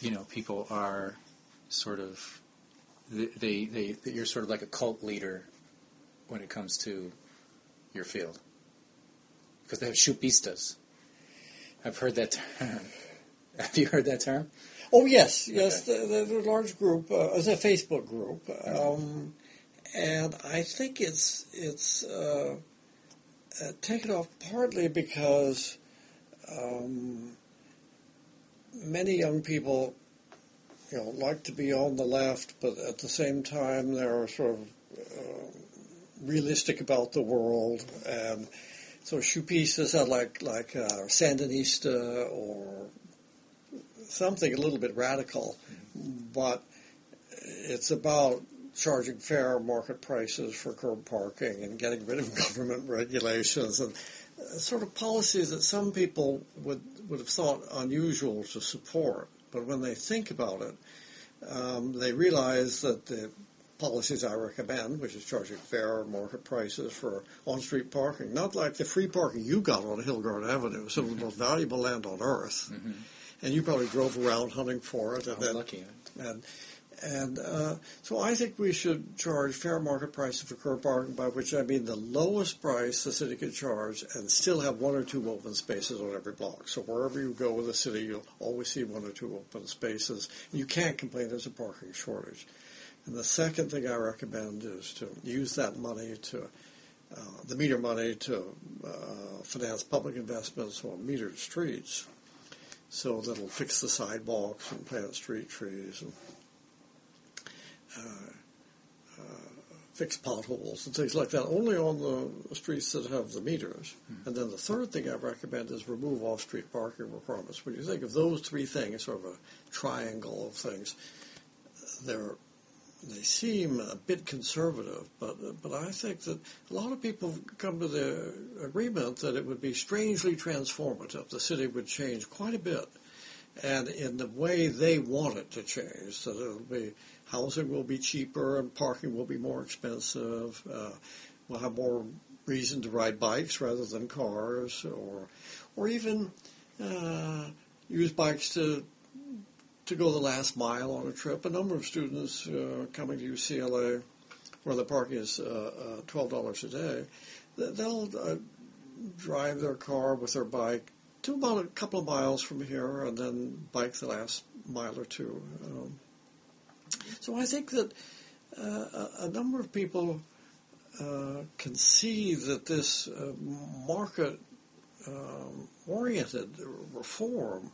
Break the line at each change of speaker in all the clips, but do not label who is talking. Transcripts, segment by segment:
you know, people are sort of they, they they you're sort of like a cult leader when it comes to your field because they have Shoupistas. I've heard that term. Have you heard that term?
Oh yes, yes. The, the, the large group uh, is a Facebook group, um, and I think it's it's uh, uh, taken off partly because um, many young people, you know, like to be on the left, but at the same time they're sort of uh, realistic about the world, and so Shoupistas are like like uh, Sandinista or something a little bit radical, but it's about charging fair market prices for curb parking and getting rid of government regulations and uh, sort of policies that some people would would have thought unusual to support. But when they think about it, um, they realize that the policies I recommend, which is charging fair market prices for on-street parking, not like the free parking you got on Hilgard Avenue, some of the most valuable land on earth and you probably drove around hunting for it. And
was
then,
lucky.
and and uh, so I think we should charge fair market prices for curb parking, by which I mean the lowest price the city can charge, and still have one or two open spaces on every block. So wherever you go in the city, you'll always see one or two open spaces. You can't complain there's a parking shortage. And the second thing I recommend is to use that money to uh, the meter money to uh, finance public investments on metered streets so that'll fix the sidewalks and plant street trees and uh, uh, fix potholes and things like that, only on the streets that have the meters. And then the third thing I recommend is remove off-street parking requirements. When you think of those three things, sort of a triangle of things, they're they seem a bit conservative, but but I think that a lot of people come to the agreement that it would be strangely transformative. The city would change quite a bit, and in the way they want it to change. That it'll be housing will be cheaper and parking will be more expensive. Uh, we'll have more reason to ride bikes rather than cars, or or even uh, use bikes to to go the last mile on a trip. A number of students uh, coming to UCLA, where the parking is uh, uh, twelve dollars a day, they'll uh, drive their car with their bike to about a couple of miles from here, and then bike the last mile or two. Um, so I think that uh, a, number of people can see that this market um, oriented reform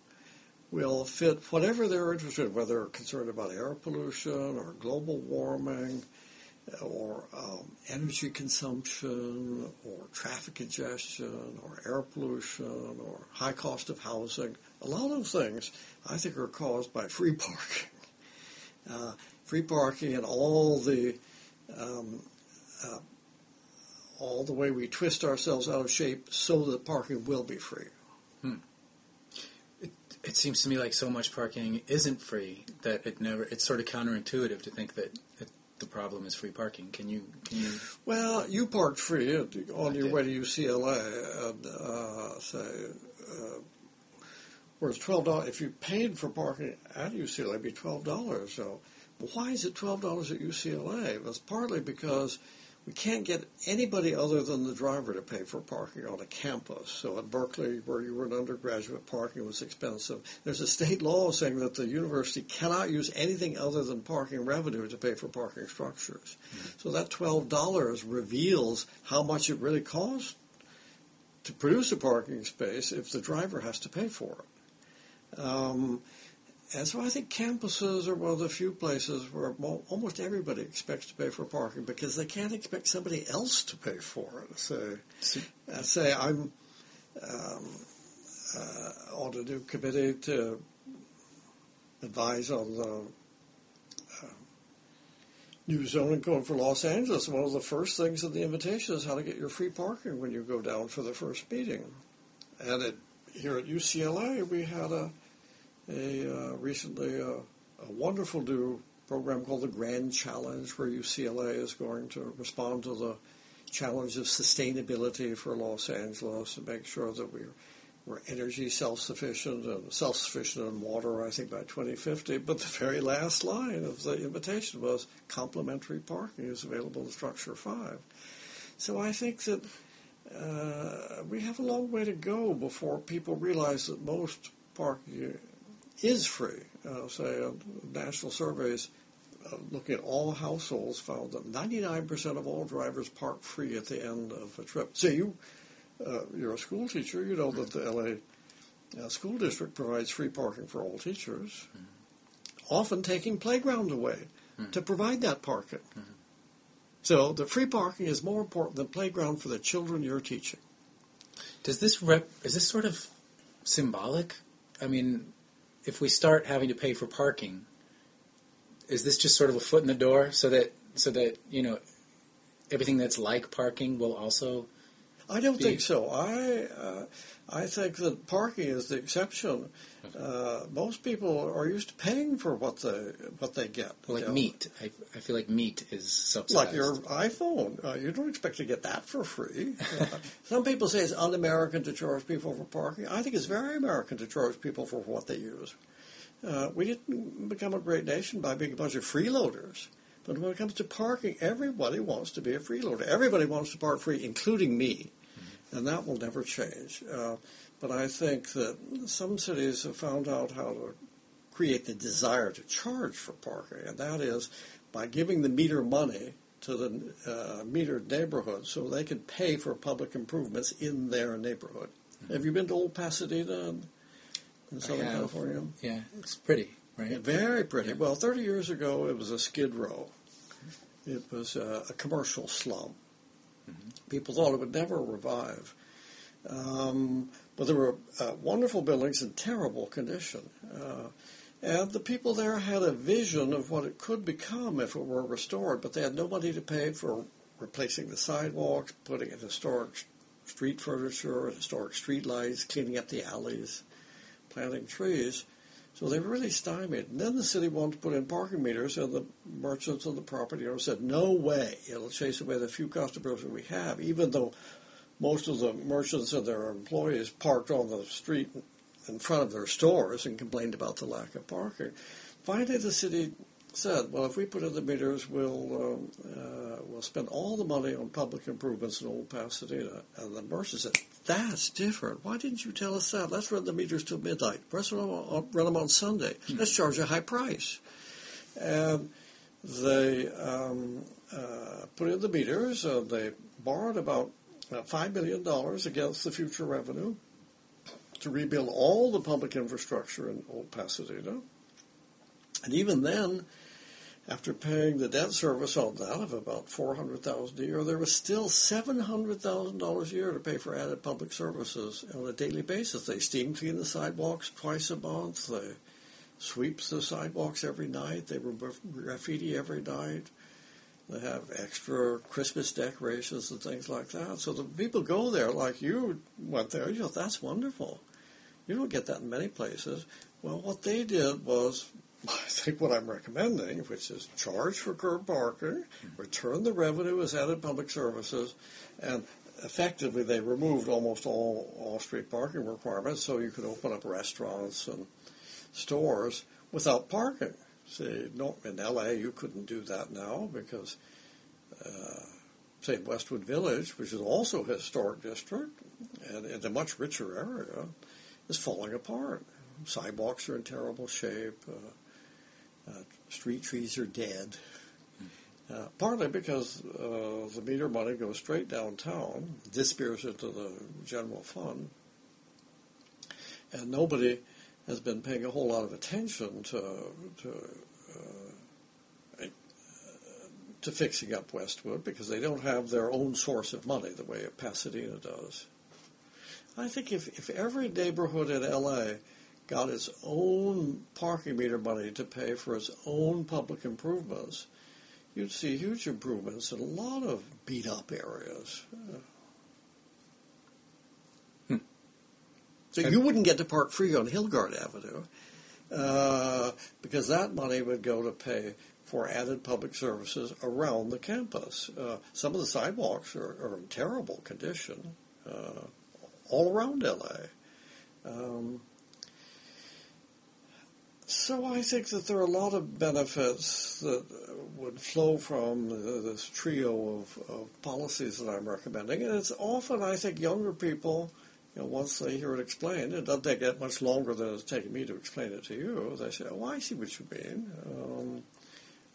will fit whatever they're interested in, whether they're concerned about air pollution or global warming or um, energy consumption or traffic congestion or air pollution or high cost of housing. A lot of things I think are caused by free parking. Uh, free parking and all the um, uh, all the way we twist ourselves out of shape so that parking will be free.
It seems to me like so much parking isn't free that it never. It's sort of counterintuitive to think that, that the problem is free parking. Can you? Can you?
Well, you parked free on
I
your
did.
way to UCLA, and uh, say, uh, whereas twelve dollars if you paid for parking at UCLA, it'd be twelve dollars. So, why is it twelve dollars at UCLA? Well, it's partly because we can't get anybody other than the driver to pay for parking on a campus. So at Berkeley, where you were an undergraduate, parking was expensive. There's a state law saying that the university cannot use anything other than parking revenue to pay for parking structures. So that twelve dollars reveals how much it really costs to produce a parking space if the driver has to pay for it. Um, and so I think campuses are one of the few places where mo- almost everybody expects to pay for parking because they can't expect somebody else to pay for it. So, I say I'm um, uh, on a new committee to advise on the uh, new zoning code for Los Angeles. One of the first things in the invitation is how to get your free parking when you go down for the first meeting. And at, here at UCLA, we had a a uh, recently uh, a wonderful new program called the Grand Challenge, where UCLA is going to respond to the challenge of sustainability for Los Angeles and make sure that we're we're energy self-sufficient and self-sufficient in water, I think, by 2050. But the very last line of the invitation was complimentary parking is available in Structure 5. So I think that uh, we have a long way to go before people realize that most parking is free. Uh, say, uh, national surveys uh, looking at all households found that 99% of all drivers park free at the end of a trip. So you uh, you're a school teacher, you know that the LA uh, school district provides free parking for all teachers, often taking playground away to provide that parking. So the free parking is more important than playground for the children you're teaching.
Does this rep? Is this sort of symbolic? I mean, if we start having to pay for parking, is this just sort of a foot in the door so that so that you know everything that's like parking will also?
I don't think so. I uh, I think that parking is the exception. Uh, most people are used to paying for what they what they get.
Like
you know.
meat, I, I feel like meat is subsidized.
Like your iPhone, uh, you don't expect to get that for free. Uh, some people say it's un-American to charge people for parking. I think it's very American to charge people for what they use. Uh, we didn't become a great nation by being a bunch of freeloaders. But when it comes to parking, everybody wants to be a freeloader. Everybody wants to park free, including me. And that will never change. Uh, but I think that some cities have found out how to create the desire to charge for parking, and that is by giving the meter money to the uh, metered neighborhood so they can pay for public improvements in their neighborhood. Have you been to Old Pasadena in, in Southern
have.
California?
yeah, it's pretty, right?
Yeah, very pretty. Well, 30 years ago, it was a skid row. It was uh, a commercial slum. People thought it would never revive. Um, but there were uh, wonderful buildings in terrible condition. Uh, and the people there had a vision of what it could become if it were restored, but they had no money to pay for replacing the sidewalks, putting in historic street furniture, historic street lights, cleaning up the alleys, planting trees. So they really stymied. And then the city wanted to put in parking meters, and the merchants and the property owners said, no way, it'll chase away the few customers that we have, even though most of the merchants and their employees parked on the street in front of their stores and complained about the lack of parking. Finally, the city said, well, if we put in the meters, we'll, um, uh, we'll spend all the money on public improvements in Old Pasadena. And the merchant said, that's different. Why didn't you tell us that? Let's run the meters till midnight. Let's run them on, run them on Sunday. Let's charge a high price. And they um, uh, put in the meters. Uh, they borrowed about uh, $5 million against the future revenue to rebuild all the public infrastructure in Old Pasadena. And even then, after paying the debt service on that of about four hundred thousand a year, there was still seven hundred thousand dollars a year to pay for added public services on a daily basis. They steam clean the sidewalks twice a month. They sweep the sidewalks every night. They remove graffiti every night. They have extra Christmas decorations and things like that. So the people go there, like you went there. You know, that's wonderful. You don't get that in many places. Well, what they did was, I think what I'm recommending, which is charge for curb parking, return the revenue as added public services, and effectively they removed almost all off-street parking requirements, so you could open up restaurants and stores without parking. See, no, in LA you couldn't do that now because, uh, say, Westwood Village, which is also a historic district and in a much richer area, is falling apart. Sidewalks are in terrible shape. Uh, street trees are dead. Uh, partly because uh, the meter money goes straight downtown, disappears into the general fund, and nobody has been paying a whole lot of attention to to uh, to fixing up Westwood because they don't have their own source of money the way Pasadena does. I think if, if every neighborhood in LA got its own parking meter money to pay for its own public improvements, you'd see huge improvements in a lot of beat up areas. So you wouldn't get to park free on Hilgard Avenue, uh, because that money would go to pay for added public services around the campus. Uh, some of the sidewalks are, are in terrible condition uh, all around LA. Um, so I think that there are a lot of benefits that would flow from this trio of, of policies that I'm recommending, and it's often I think younger people, you know, once they hear it explained, it doesn't take that much longer than it's taken me to explain it to you. They say, "Oh, I see what you mean." Um,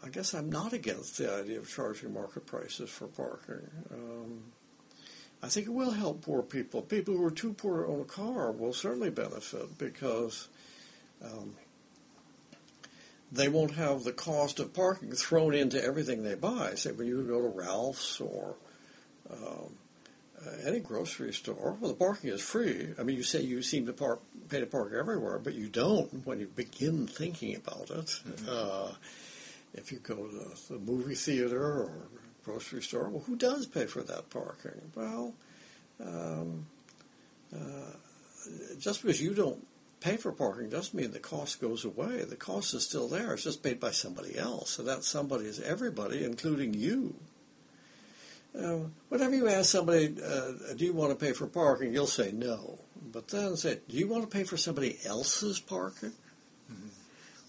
I guess I'm not against the idea of charging market prices for parking. Um, I think it will help poor people. People who are too poor to own a car will certainly benefit because um, they won't have the cost of parking thrown into everything they buy. Say when you go to Ralph's or um, uh, any grocery store, well, the parking is free. I mean, you say you seem to park, pay to park everywhere, but you don't when you begin thinking about it. Uh, if you go to the movie theater or grocery store, well, who does pay for that parking? Well, um, uh, just because you don't pay for parking doesn't mean the cost goes away. The cost is still there. It's just paid by somebody else, and that somebody is everybody, including you. Uh, whenever you ask somebody, uh, "Do you want to pay for parking?" you'll say no. But then say, "Do you want to pay for somebody else's parking?"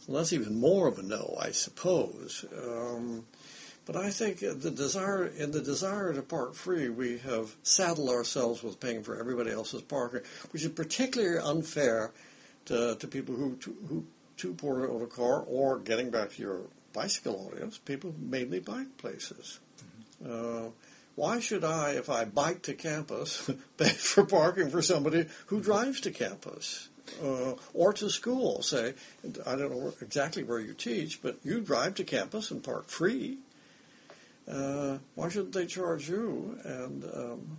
Well, that's even more of a no, I suppose. Um, but I think the desire, in the desire to park free, we have saddled ourselves with paying for everybody else's parking, which is particularly unfair to, to people who too, who too poor to own a car, or getting back to your bicycle audience, people who mainly bike places. Uh, why should I, if I bike to campus, pay for parking for somebody who drives to campus? Uh, or to school, say, I don't know exactly where you teach, but you drive to campus and park free. Uh, why shouldn't they charge you and um,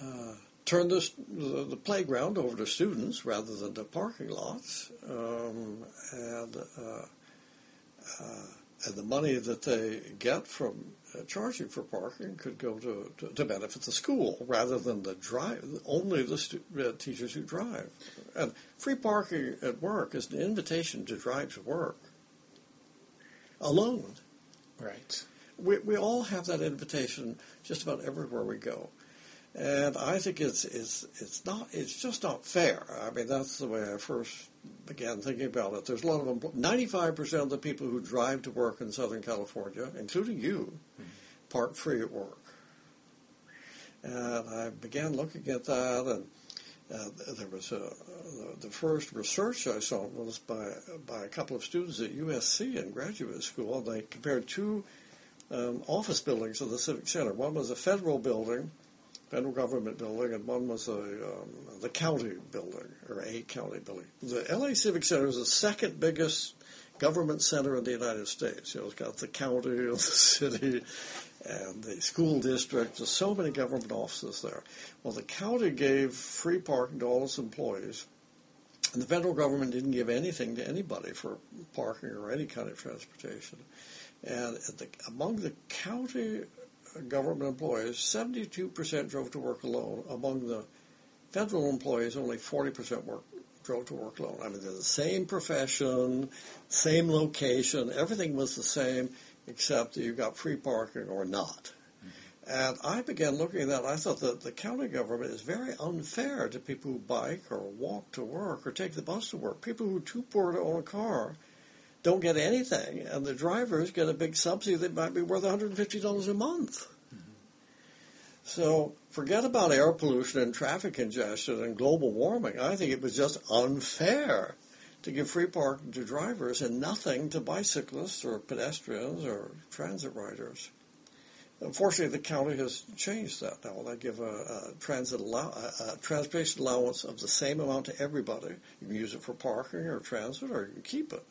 uh, turn this, the, the playground over to students rather than to parking lots? Um, and uh, uh, and the money that they get from uh, charging for parking could go to, to, to benefit the school rather than the drive only the stu- uh, teachers who drive. And free parking at work is an invitation to drive to work alone.
Right.
We we all have that invitation just about everywhere we go. And I think it's it's it's not it's just not fair. I mean that's the way I first began thinking about it. There's a lot of ninety five percent of the people who drive to work in Southern California, including you, park free at work. And I began looking at that, and uh, there was a, the first research I saw was by by a couple of students at USC in graduate school. They compared two um, office buildings of the Civic Center. One was a federal building federal government building, and one was a, um, the county building, or a county building. The LA Civic Center is the second biggest government center in the United States. You know, it's got the county, the city, and the school district. There's so many government offices there. Well, the county gave free parking to all its employees, and the federal government didn't give anything to anybody for parking or any kind of transportation. And the, among the county government employees, 72% drove to work alone. Among the federal employees, only 40% work, drove to work alone. I mean, they're the same profession, same location, everything was the same, except that you got free parking or not. And I began looking at that. I thought that the county government is very unfair to people who bike or walk to work or take the bus to work. People who are too poor to own a car don't get anything, and the drivers get a big subsidy that might be worth $150 a month. So forget about air pollution and traffic congestion and global warming. I think it was just unfair to give free parking to drivers and nothing to bicyclists or pedestrians or transit riders. Unfortunately, the county has changed that now. They give a, a transit allow, a, a transportation allowance of the same amount to everybody. You can use it for parking or transit, or you can keep it.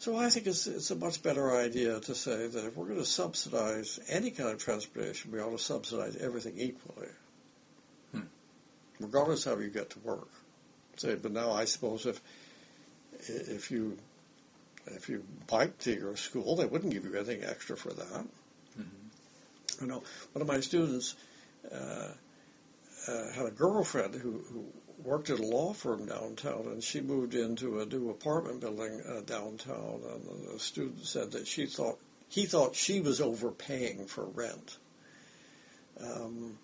So I think it's, it's a much better idea to say that if we're going to subsidize any kind of transportation, we ought to subsidize everything equally,
Hmm.
regardless of how you get to work. Say, but now I suppose if if you if you bike to your school, they wouldn't give you anything extra for that. You know, one of my students uh, uh, had a girlfriend who, who worked at a law firm downtown, and she moved into a new apartment building uh, downtown. And the student said that she thought he thought she was overpaying for rent. Um,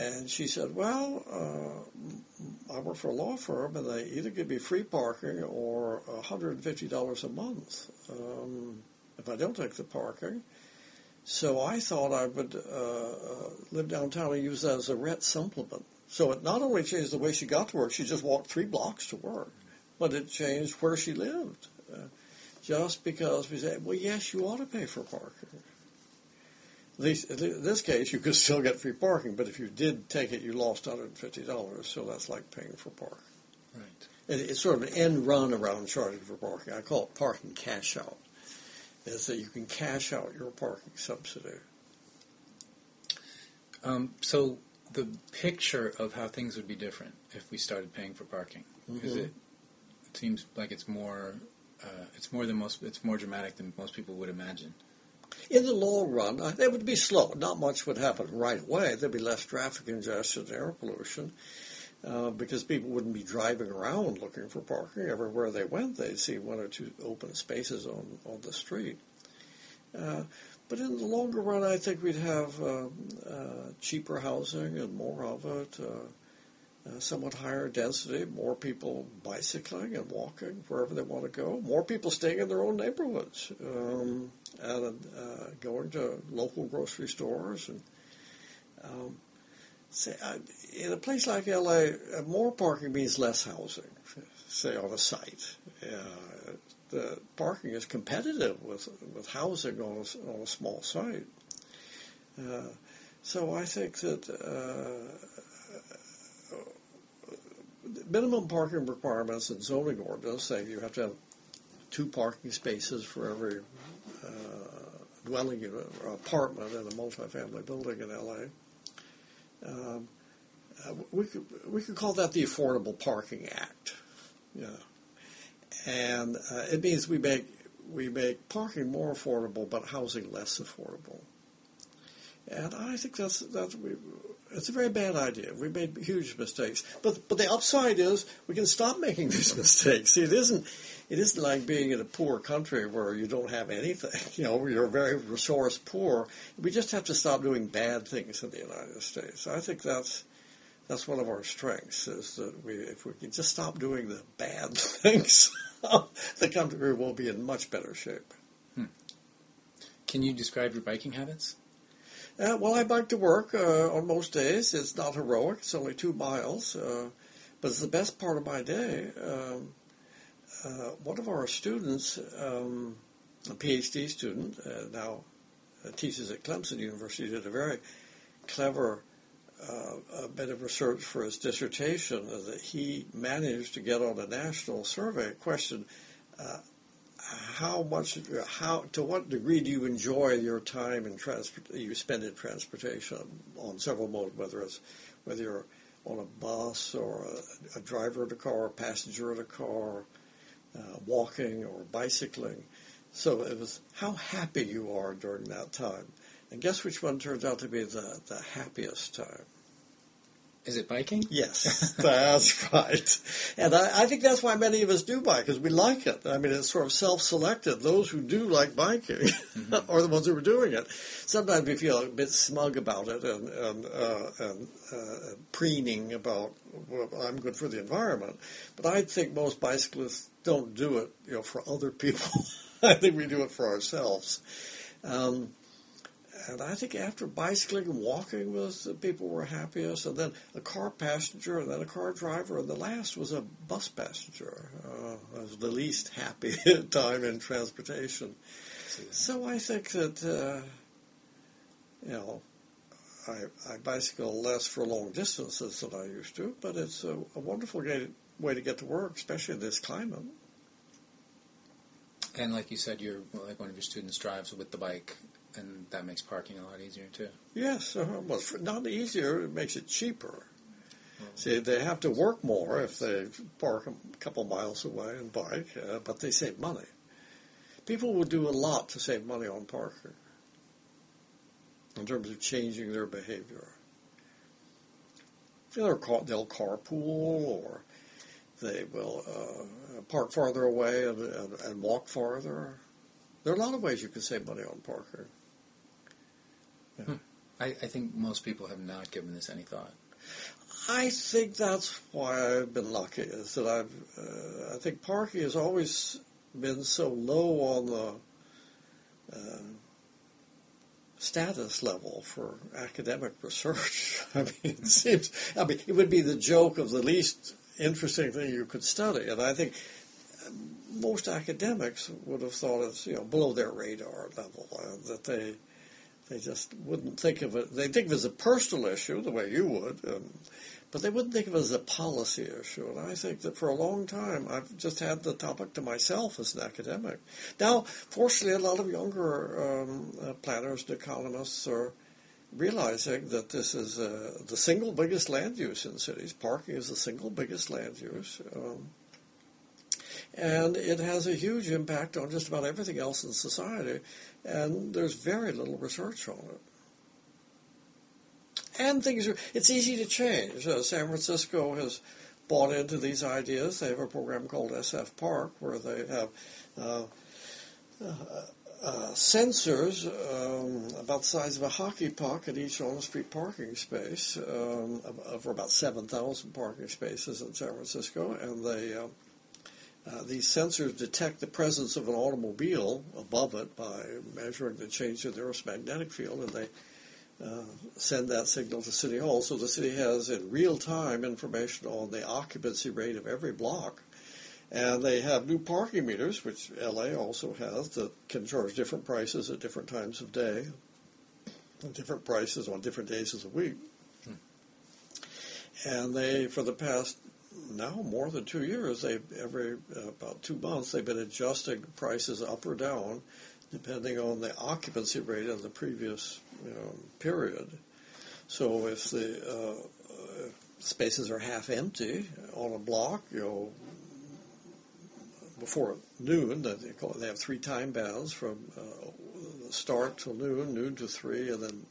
and she said, "Well, uh, I work for a law firm, and they either give me free parking or $150 a month um, if I don't take the parking." So I thought I would uh, live downtown and use that as a rent supplement. So it not only changed the way she got to work, she just walked three blocks to work, but it changed where she lived. Uh, just because we said, well, yes, you ought to pay for parking. At least in this case, you could still get free parking, but if you did take it, you lost $150, so that's like paying for parking.
Right.
It- It's sort of an end run around charging for parking. I call it parking cash out. Is that you can cash out your parking subsidy.
Um, so the picture of how things would be different if we started paying for parking is
Mhm.
it? It seems like it's more. Uh, it's more than most. It's more dramatic than most people would imagine.
In the long run, uh, it would be slow. Not much would happen right away. There'd be less traffic congestion, air pollution, uh, because people wouldn't be driving around looking for parking. Everywhere they went, they'd see one or two open spaces on, on the street. Uh, but in the longer run, I think we'd have um, uh, cheaper housing and more of it, uh, uh, somewhat higher density, more people bicycling and walking wherever they want to go, more people staying in their own neighborhoods um, and uh, going to local grocery stores. And um, say, I, in a place like LA, uh, more parking means less housing, say on a site. Uh, the parking is competitive with with housing on a, on a small site. Uh, so I think that uh, minimum parking requirements in zoning ordinance say you have to have two parking spaces for every uh, dwelling unit or apartment in a multifamily building in LA. Um, uh, we could we could call that the Affordable Parking Act. Yeah and uh, it means we make we make parking more affordable, but housing less affordable. And I think that's that's we, it's a very bad idea. We made huge mistakes, but but the upside is we can stop making these mistakes. See, it isn't it isn't like being in a poor country where you don't have anything. You know, you're very resource poor. We just have to stop doing bad things in the United States. I think that's that's one of our strengths is that we if we can just stop doing the bad things. the country will be in much better shape.
Can you describe your biking habits?
Uh, well, I bike to work uh, on most days. It's not heroic. It's only two miles, uh, but it's the best part of my day. Um, uh, one of our students, um, a PhD student, uh, now uh, teaches at Clemson University, did a very clever uh, bit of research for his dissertation that he managed to get on a national survey question uh, how much how to what degree do you enjoy your time in transport you spend in transportation on several modes whether it's whether you're on a bus or a, a driver in a car a passenger in a car uh, walking or bicycling so it was how happy you are during that time and guess which one turns out to be the, the happiest time?
Is it biking?
Yes, that's right. And I, I think that's why many of us do bike, because we like it. I mean, it's sort of self-selected. Those who do like biking are the ones who are doing it. Sometimes we feel a bit smug about it and, and, uh, and uh, preening about, well, I'm good for the environment. But I think most bicyclists don't do it, you know, for other people. I think we do it for ourselves. Um, and I think after bicycling and walking was the people were happiest, and then a car passenger, and then a car driver, and the last was a bus passenger. Uh, was the least happy time in transportation. So I think that uh, you know I, I bicycle less for long distances than I used to, but it's a, a wonderful way, way to get to work, especially in this climate.
And like you said, you're like one of your students drives with the bike, and that makes parking a lot easier too.
Yes, uh, well, not easier. It makes it cheaper. See, they have to work more if they park a couple miles away and bike, uh, but they save money. People will do a lot to save money on parking in terms of changing their behavior. They'll, car, they'll carpool or they will uh, park farther away and, and, and walk farther. There are a lot of ways you can save money on parking.
I, I think most people have not given this any thought.
I think that's why I've been lucky. Is that I've uh, I think parking has always been so low on the uh, status level for academic research. I mean, it seems. I mean, it would be the joke of the least interesting thing you could study, and I think um, most academics would have thought it's you know below their radar level uh, that they they just wouldn't think of it. They think of it as a personal issue, the way you would, um, but they wouldn't think of it as a policy issue. And I think that for a long time, I've just had the topic to myself as an academic. Now, fortunately, a lot of younger um, uh, planners and economists are realizing that this is uh, the single biggest land use in cities. Parking is the single biggest land use. Um, and it has a huge impact on just about everything else in society, and there's very little research on it. And things are, it's easy to change. Uh, San Francisco has bought into these ideas. They have a program called SF Park where they have uh, uh, uh, sensors um, about the size of a hockey puck at each on-the-street parking space um, of about 7,000 parking spaces in San Francisco, and they uh, these sensors detect the presence of an automobile above it by measuring the change in the Earth's magnetic field, and they uh, send that signal to City Hall. So the city has in real time information on the occupancy rate of every block. And they have new parking meters, which LA also has, that can charge different prices at different times of day, and different prices on different days of the week. And they, for the past now more than two years, they every uh, about two months they've been adjusting prices up or down, depending on the occupancy rate of the previous you know, period. So if the uh, spaces are half empty on a block, you know, before noon, they call they have three time bands from uh, start till noon, noon to three, and then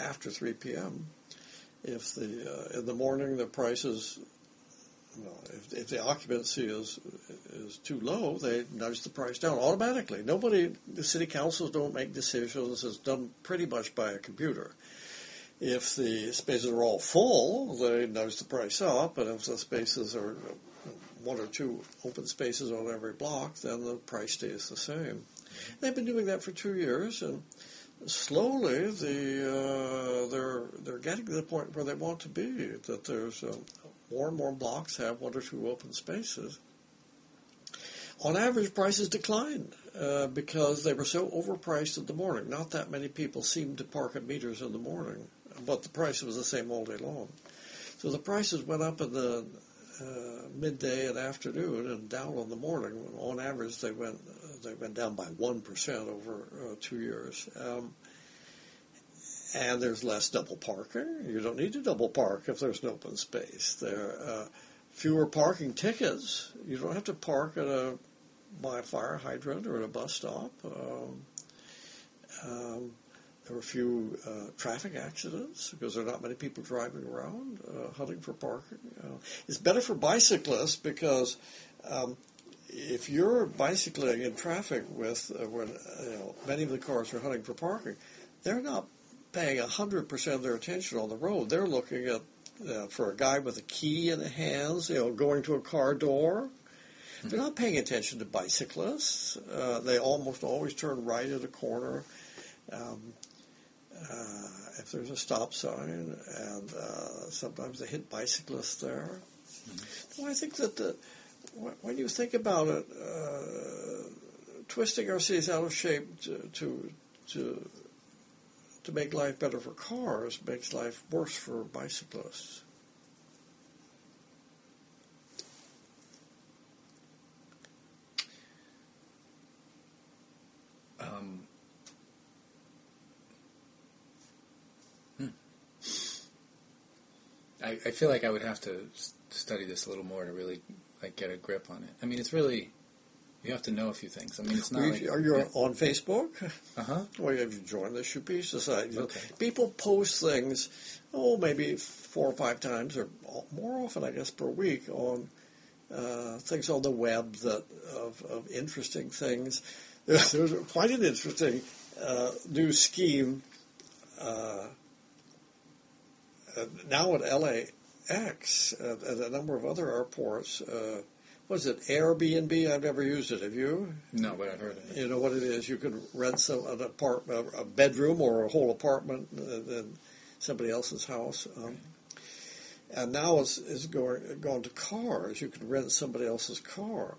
after 3 p.m. If the uh, in the morning the prices well, if, if the occupancy is is too low, they nudge the price down automatically. Nobody, the city councils don't make decisions. It's done pretty much by a computer. If the spaces are all full, they nudge the price up, and if the spaces are one or two open spaces on every block, then the price stays the same. They've been doing that for two years, and slowly the uh, they're they're getting to the point where they want to be. That there's um, more and more blocks have one or two open spaces. On average, prices declined uh, because they were so overpriced in the morning. Not that many people seemed to park at meters in the morning, but the price was the same all day long. So the prices went up in the uh, midday and afternoon, and down in the morning. On average, they went uh, they went down by one percent over uh, two years. Um, and there's less double parking. You don't need to double park if there's an open space. There are uh, fewer parking tickets. You don't have to park at a by a fire hydrant or at a bus stop. Um, um, there were few uh, traffic accidents because there are not many people driving around uh, hunting for parking. Uh, it's better for bicyclists because um, if you're bicycling in traffic with uh, when you know many of the cars are hunting for parking, they're not paying 100% of their attention on the road. They're looking at uh, for a guy with a key in the hands, you know, going to a car door. They're not paying attention to bicyclists. Uh, they almost always turn right at a corner. Um, uh, if there's a stop sign, and uh, sometimes they hit bicyclists there. So I think that the, when you think about it, uh, twisting our cities out of shape to, to to to make life better for cars makes life worse for bicyclists.
Um, hmm. I, I feel like I would have to study this a little more to really like get a grip on it. I mean, it's really You have to know a few things. I mean, it's not like
are you on Facebook?
uh huh.
Well, have you joined the Shoepie Society?
Okay.
People post things, oh, maybe four or five times, or more often, I guess, per week on uh, things on the web that of, of interesting things. There's, there's quite an interesting uh, new scheme uh, uh, now at LAX and, and a number of other airports. Uh, is it Airbnb? I've never used it. Have you?
No, but I've heard of it.
You know what it is? You can rent some an apartment, a bedroom, or a whole apartment in in somebody else's house. Um, and now it's, it's going going to cars. You can rent somebody else's car.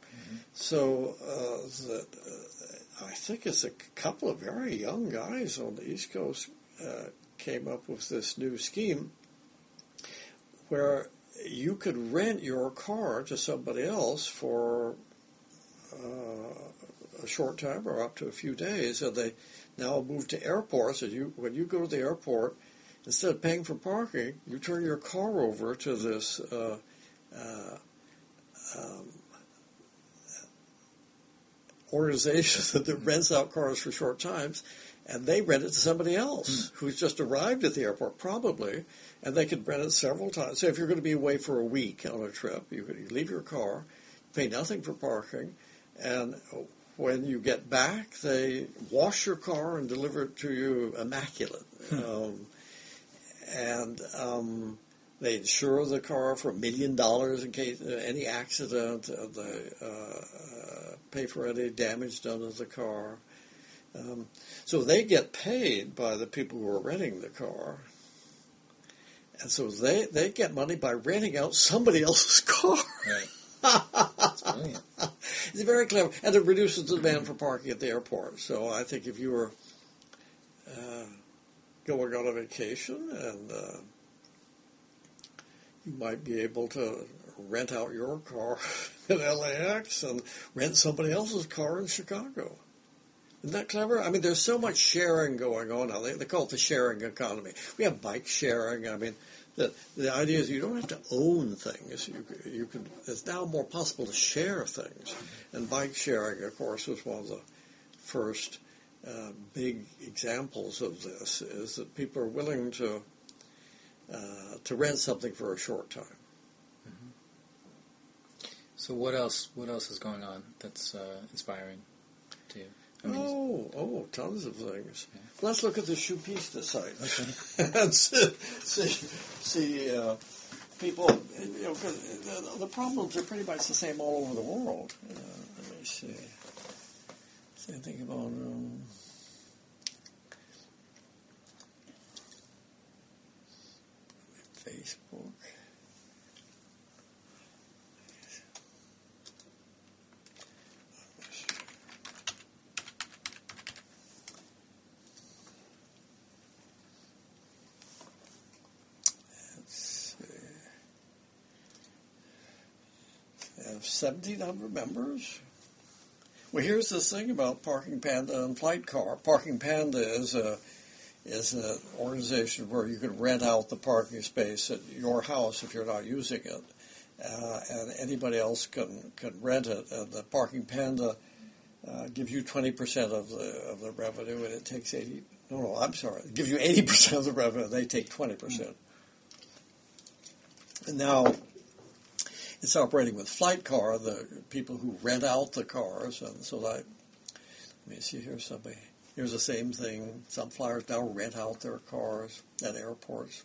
So uh, that uh, I think it's a couple of very young guys on the East Coast uh, came up with this new scheme where you could rent your car to somebody else for uh, a short time or up to a few days, and they now move to airports. And you, when you go to the airport, instead of paying for parking, you turn your car over to this uh, uh, um, organization that rents out cars for short times, and they rent it to somebody else who's just arrived at the airport, probably, and they could rent it several times. So if you're going to be away for a week on a trip, you could you leave your car, pay nothing for parking, and when you get back, they wash your car and deliver it to you immaculate. um, and um, they insure the car for a million dollars in case uh, any accident. Uh, they uh, uh, pay for any damage done to the car. Um, so they get paid by the people who are renting the car. And so they, they get money by renting out somebody else's car.
Right.
It's very clever, and it reduces the demand for parking at the airport. So I think if you were uh, going on a vacation, and uh, you might be able to rent out your car at LAX and rent somebody else's car in Chicago. Isn't that clever? I mean, there's so much sharing going on now. They, they call it the sharing economy. We have bike sharing. I mean, the the idea is you don't have to own things. You you can. It's now more possible to share things, and bike sharing, of course, was one of the first uh, big examples of this. Is that people are willing to uh, to rent something for a short time.
So what else? What else is going on that's uh, inspiring to you? I mean,
oh, oh, tons of things.
Yeah.
Let's look at the Shoupista site
Okay.
and see, see, see uh, people. You know, the, the problems are pretty much the same all over the world. Uh, let me see. See, think about. Um, Facebook. Have 1,700 members. Well, here's the thing about Parking Panda and Flight Car. Parking Panda is a is an organization where you can rent out the parking space at your house if you're not using it, uh, and anybody else can can rent it. And the Parking Panda uh, gives you 20% of the of the revenue, and it takes 80. No, no, I'm sorry. It gives you 80% of the revenue. They take 20%. And now it's operating with Flight Car, the people who rent out the cars, and so that. Let me see here. Somebody. Here's the same thing. Some flyers now rent out their cars at airports.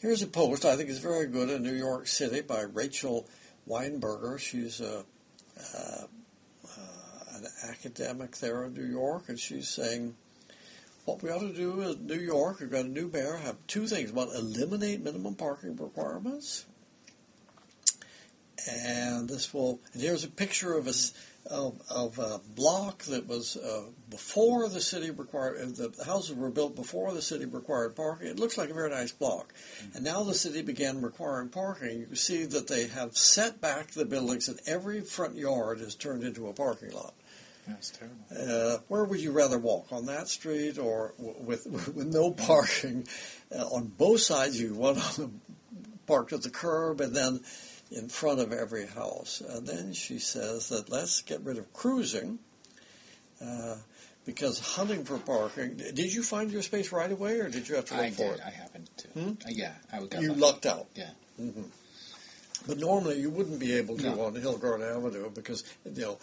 Here's a post I think is very good in New York City by Rachel Weinberger. She's a, uh, uh, an academic there in New York, and she's saying what we ought to do in New York, we've got a new mayor, have two things. One, eliminate minimum parking requirements. And this will, and here's a picture of a of, of a block that was uh, before the city required, uh, the houses were built before the city required parking. It looks like a very nice block. And now the city began requiring parking. You see that they have set back the buildings and every front yard is turned into a parking lot.
That's terrible.
Uh, where would you rather walk on that street or w- with with no parking uh, on both sides? You want to park at the curb, and then in front of every house. And then she says that let's get rid of cruising uh, because hunting for parking. Did you find your space right away, or did you have to look
I
for
did.
it?
I happened to.
Hmm?
Uh, yeah, I got
You lucked out.
Yeah.
But normally you wouldn't be able to
No.
on Hilgard Avenue because you know.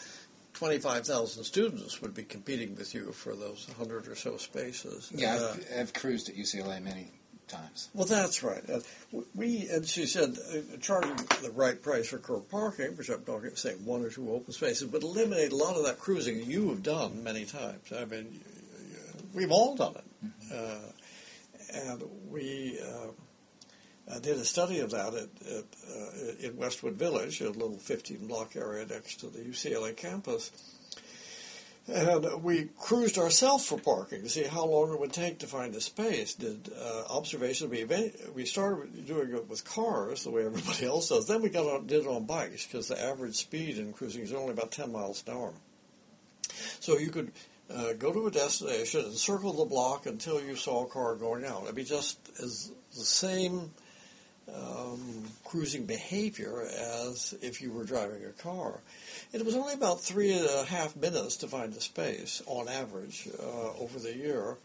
25,000 students would be competing with you for those 100 or so spaces.
Yeah,
Uh,
I've, I've cruised at UCLA many times.
Well, that's right. Uh, we and she said uh, charging the right price for curb parking, which I'm talking saying one or two open spaces, would eliminate a lot of that cruising you have done many times. I mean, we've all done it, uh, and we. Uh, I did a study of that at, at, uh, in Westwood Village, a little 15 block area next to the UCLA campus. And we cruised ourselves for parking to see how long it would take to find a space. Did uh, observation. We event- we started doing it with cars the way everybody else does. Then we got on, did it on bikes because the average speed in cruising is only about 10 miles an hour. So you could uh, go to a destination and circle the block until you saw a car going out. It'd be just as the same um, cruising behavior as if you were driving a car. It was only about three and a half minutes to find a space on average uh, over the year,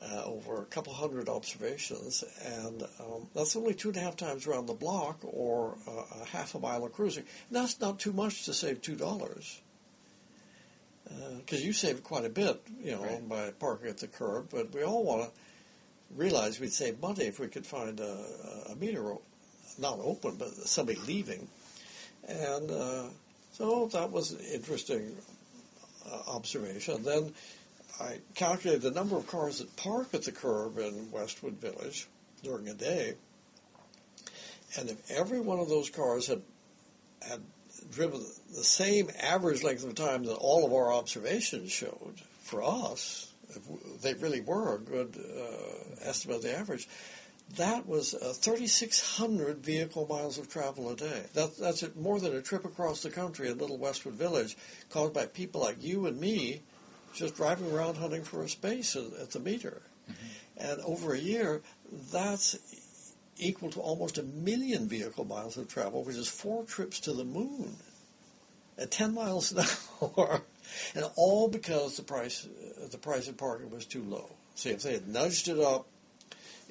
uh, over a couple hundred observations, and um, that's only two and a half times around the block or uh, a half a mile of cruising. And that's not too much to save two dollars. Because you save quite a bit, you know,
Right.
by parking at the curb. But we all want to realize we'd save money if we could find a, a meter, not open, but somebody leaving. And uh, so that was an interesting uh, observation. Then I calculated the number of cars that park at the curb in Westwood Village during a day. And if every one of those cars had had driven the same average length of time that all of our observations showed for us, if they really were a good uh, estimate of the average, that was uh, 3,600 vehicle miles of travel a day. That, that's it, more than a trip across the country in Little Westwood Village caused by people like you and me just driving around hunting for a space at, at the meter. And over a year, that's equal to almost a million vehicle miles of travel, which is four trips to the moon at 10 miles an hour. And all because the price, the price of parking was too low. See, if they had nudged it up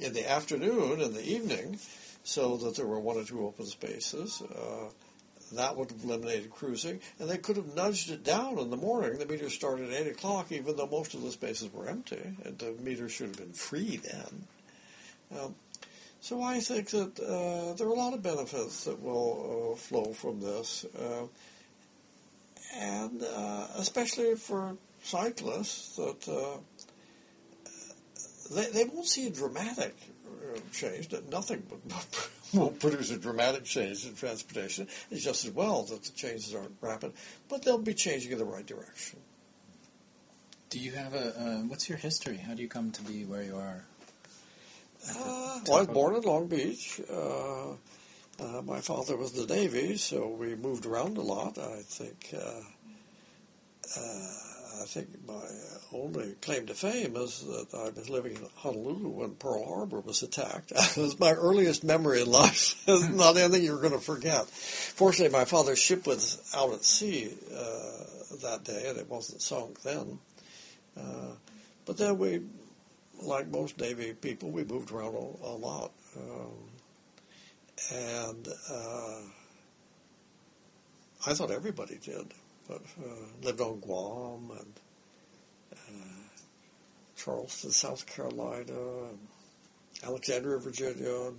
in the afternoon and the evening so that there were one or two open spaces, uh, that would have eliminated cruising. And they could have nudged it down in the morning. The meter started at 8 o'clock, even though most of the spaces were empty. And the meter should have been free then. Um, so I think that uh, there are a lot of benefits that will uh, flow from this, uh, and uh, especially for cyclists, that uh, they, they won't see a dramatic uh, change. That nothing will, produce a dramatic change in transportation. It's just as well that the changes aren't rapid, but they'll be changing in the right direction.
Do you have a? Uh, what's your history? How do you come to be where you are?
Uh, well, I was born in Long Beach. Uh, uh, my father was in the Navy, so we moved around a lot. I think. Uh, uh, I think my only claim to fame is that I was living in Honolulu when Pearl Harbor was attacked. That was my earliest memory in life. it's not anything you're going to forget. Fortunately, my father's ship was out at sea uh, that day, and it wasn't sunk then. Uh, but then we like most Navy people, we moved around a, a lot. Um, and uh, I thought everybody did, uh, lived on Guam and uh, Charleston, South Carolina, and Alexandria, Virginia.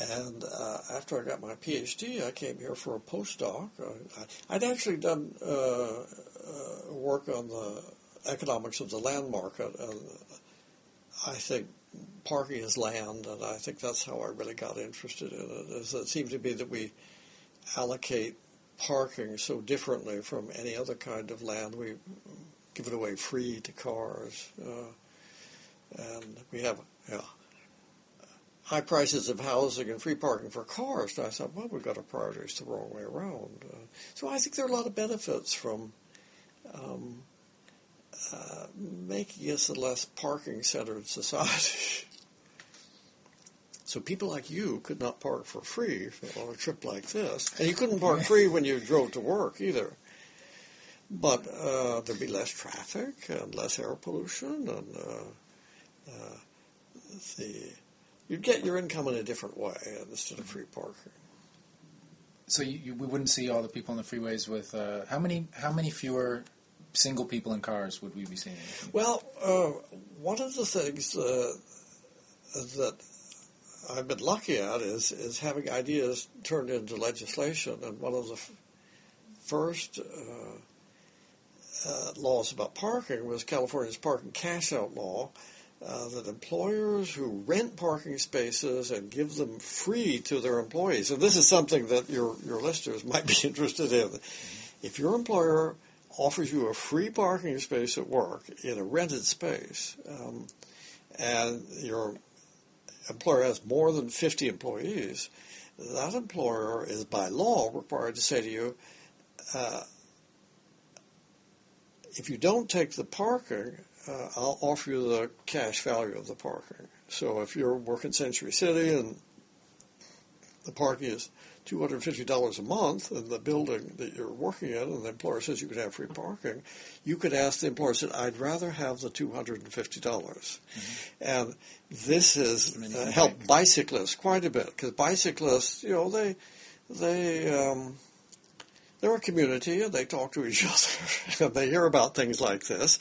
And uh, after I got my PhD, I came here for a postdoc. I, I'd actually done uh, uh, work on the economics of the land market, and I think parking is land, and I think that's how I really got interested in it. Is it seemed to be that we allocate parking so differently from any other kind of land. We give it away free to cars, uh, and we have yeah, high prices of housing and free parking for cars. And I thought, well, we've got our priorities the wrong way around. Uh, so I think there are a lot of benefits from um, uh, making us a less parking-centered society. So people like you could not park for free on a trip like this, and you couldn't park free when you drove to work either. But uh, there'd be less traffic and less air pollution, and uh, uh, the you'd get your income in a different way instead of free parking.
So you, you, we wouldn't see all the people on the freeways with uh, how many how many fewer single people in cars would we be seeing?
Well, uh, one of the things uh, that I've been lucky at is is having ideas turned into legislation, and one of the f- first uh, uh, laws about parking was California's parking cash out law. Uh, that employers who rent parking spaces and give them free to their employees, and this is something that your your listeners might be interested in. If your employer offers you a free parking space at work in a rented space, um, and your employer has more than 50 employees, that employer is by law required to say to you, uh, if you don't take the parking, uh, I'll offer you the cash value of the parking. So if you're working Century City and the parking is $250 a month in the building that you're working in, and the employer says you could have free parking, you could ask the employer, said, I'd rather have the $250. dollars And this has uh, helped bicyclists quite a bit, because bicyclists, you know, they, they, um, they're a community and they talk to each other and they hear about things like this.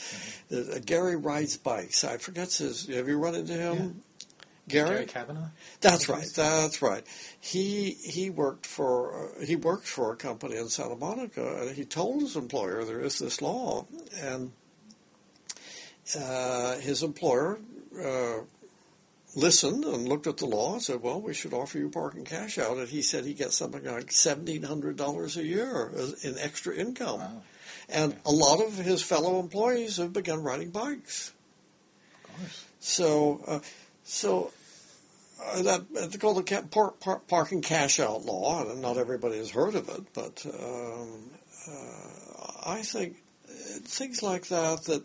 Mm-hmm.
Uh, Gary rides bikes. I forget his. Have you run into him? Gary?
Gary Kavanaugh.
That's right. That's right. He he worked for uh, he worked for a company in Santa Monica, and he told his employer there is this law, and uh, his employer uh, listened and looked at the law and said, "Well, we should offer you parking cash out." And he said he gets something like seventeen hundred dollars a year in extra income,
Wow.
and a lot of his fellow employees have begun riding bikes.
Of course.
So, uh, so uh, that it's called the ca- par- par- parking cash out law, and not everybody has heard of it. But um, uh, I think things like that that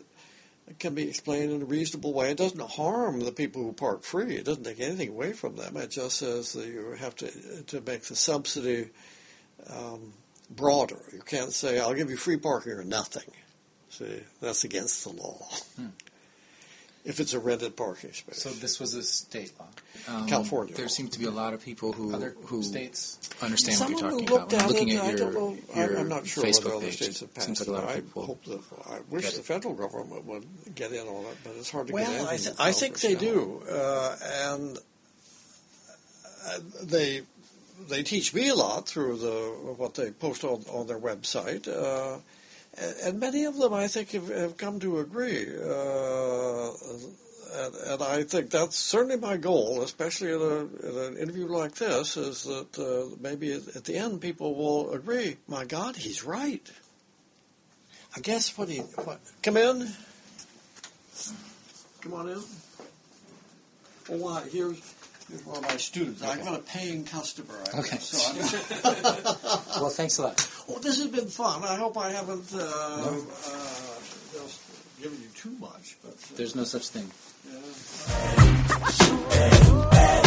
can be explained in a reasonable way. It doesn't harm the people who park free. It doesn't take anything away from them. It just says that you have to to make the subsidy um, broader. You can't say I'll give you free parking or nothing. See, that's against the law.
Hmm.
If it's a rented parking space.
So this was a state law. Um,
California.
There seem to be a lot of people who
Mm,
who
who
states understand
Someone
what you're talking
looked
about. When I'm
at
looking
it,
at
I
your,
don't know.
your
I, I'm not sure
Facebook
whether other
page,
states have passed
seems like
it.
a lot of
I hope that I wish
get
the
it.
federal government would get in on it, but it's hard to get in.
Well,
anything.
I, th- I think they
accomplish
do, uh, and
Uh, they they teach me a lot through the what they post on, on their website, uh, and, many of them I think have, have come to agree. Uh, and, and I think that's certainly my goal, especially in, a, in an interview like this, is that uh, maybe at, the end people will agree. My God, he's right. I guess what he what, come in, come on in. Why here's you're one of my students. Okay. I'm not a paying customer. I
okay.
Guess, so
well, thanks a lot.
Well, this has been fun. I hope I haven't uh, no. uh, given you too much. But uh,
there's no such thing. Yeah.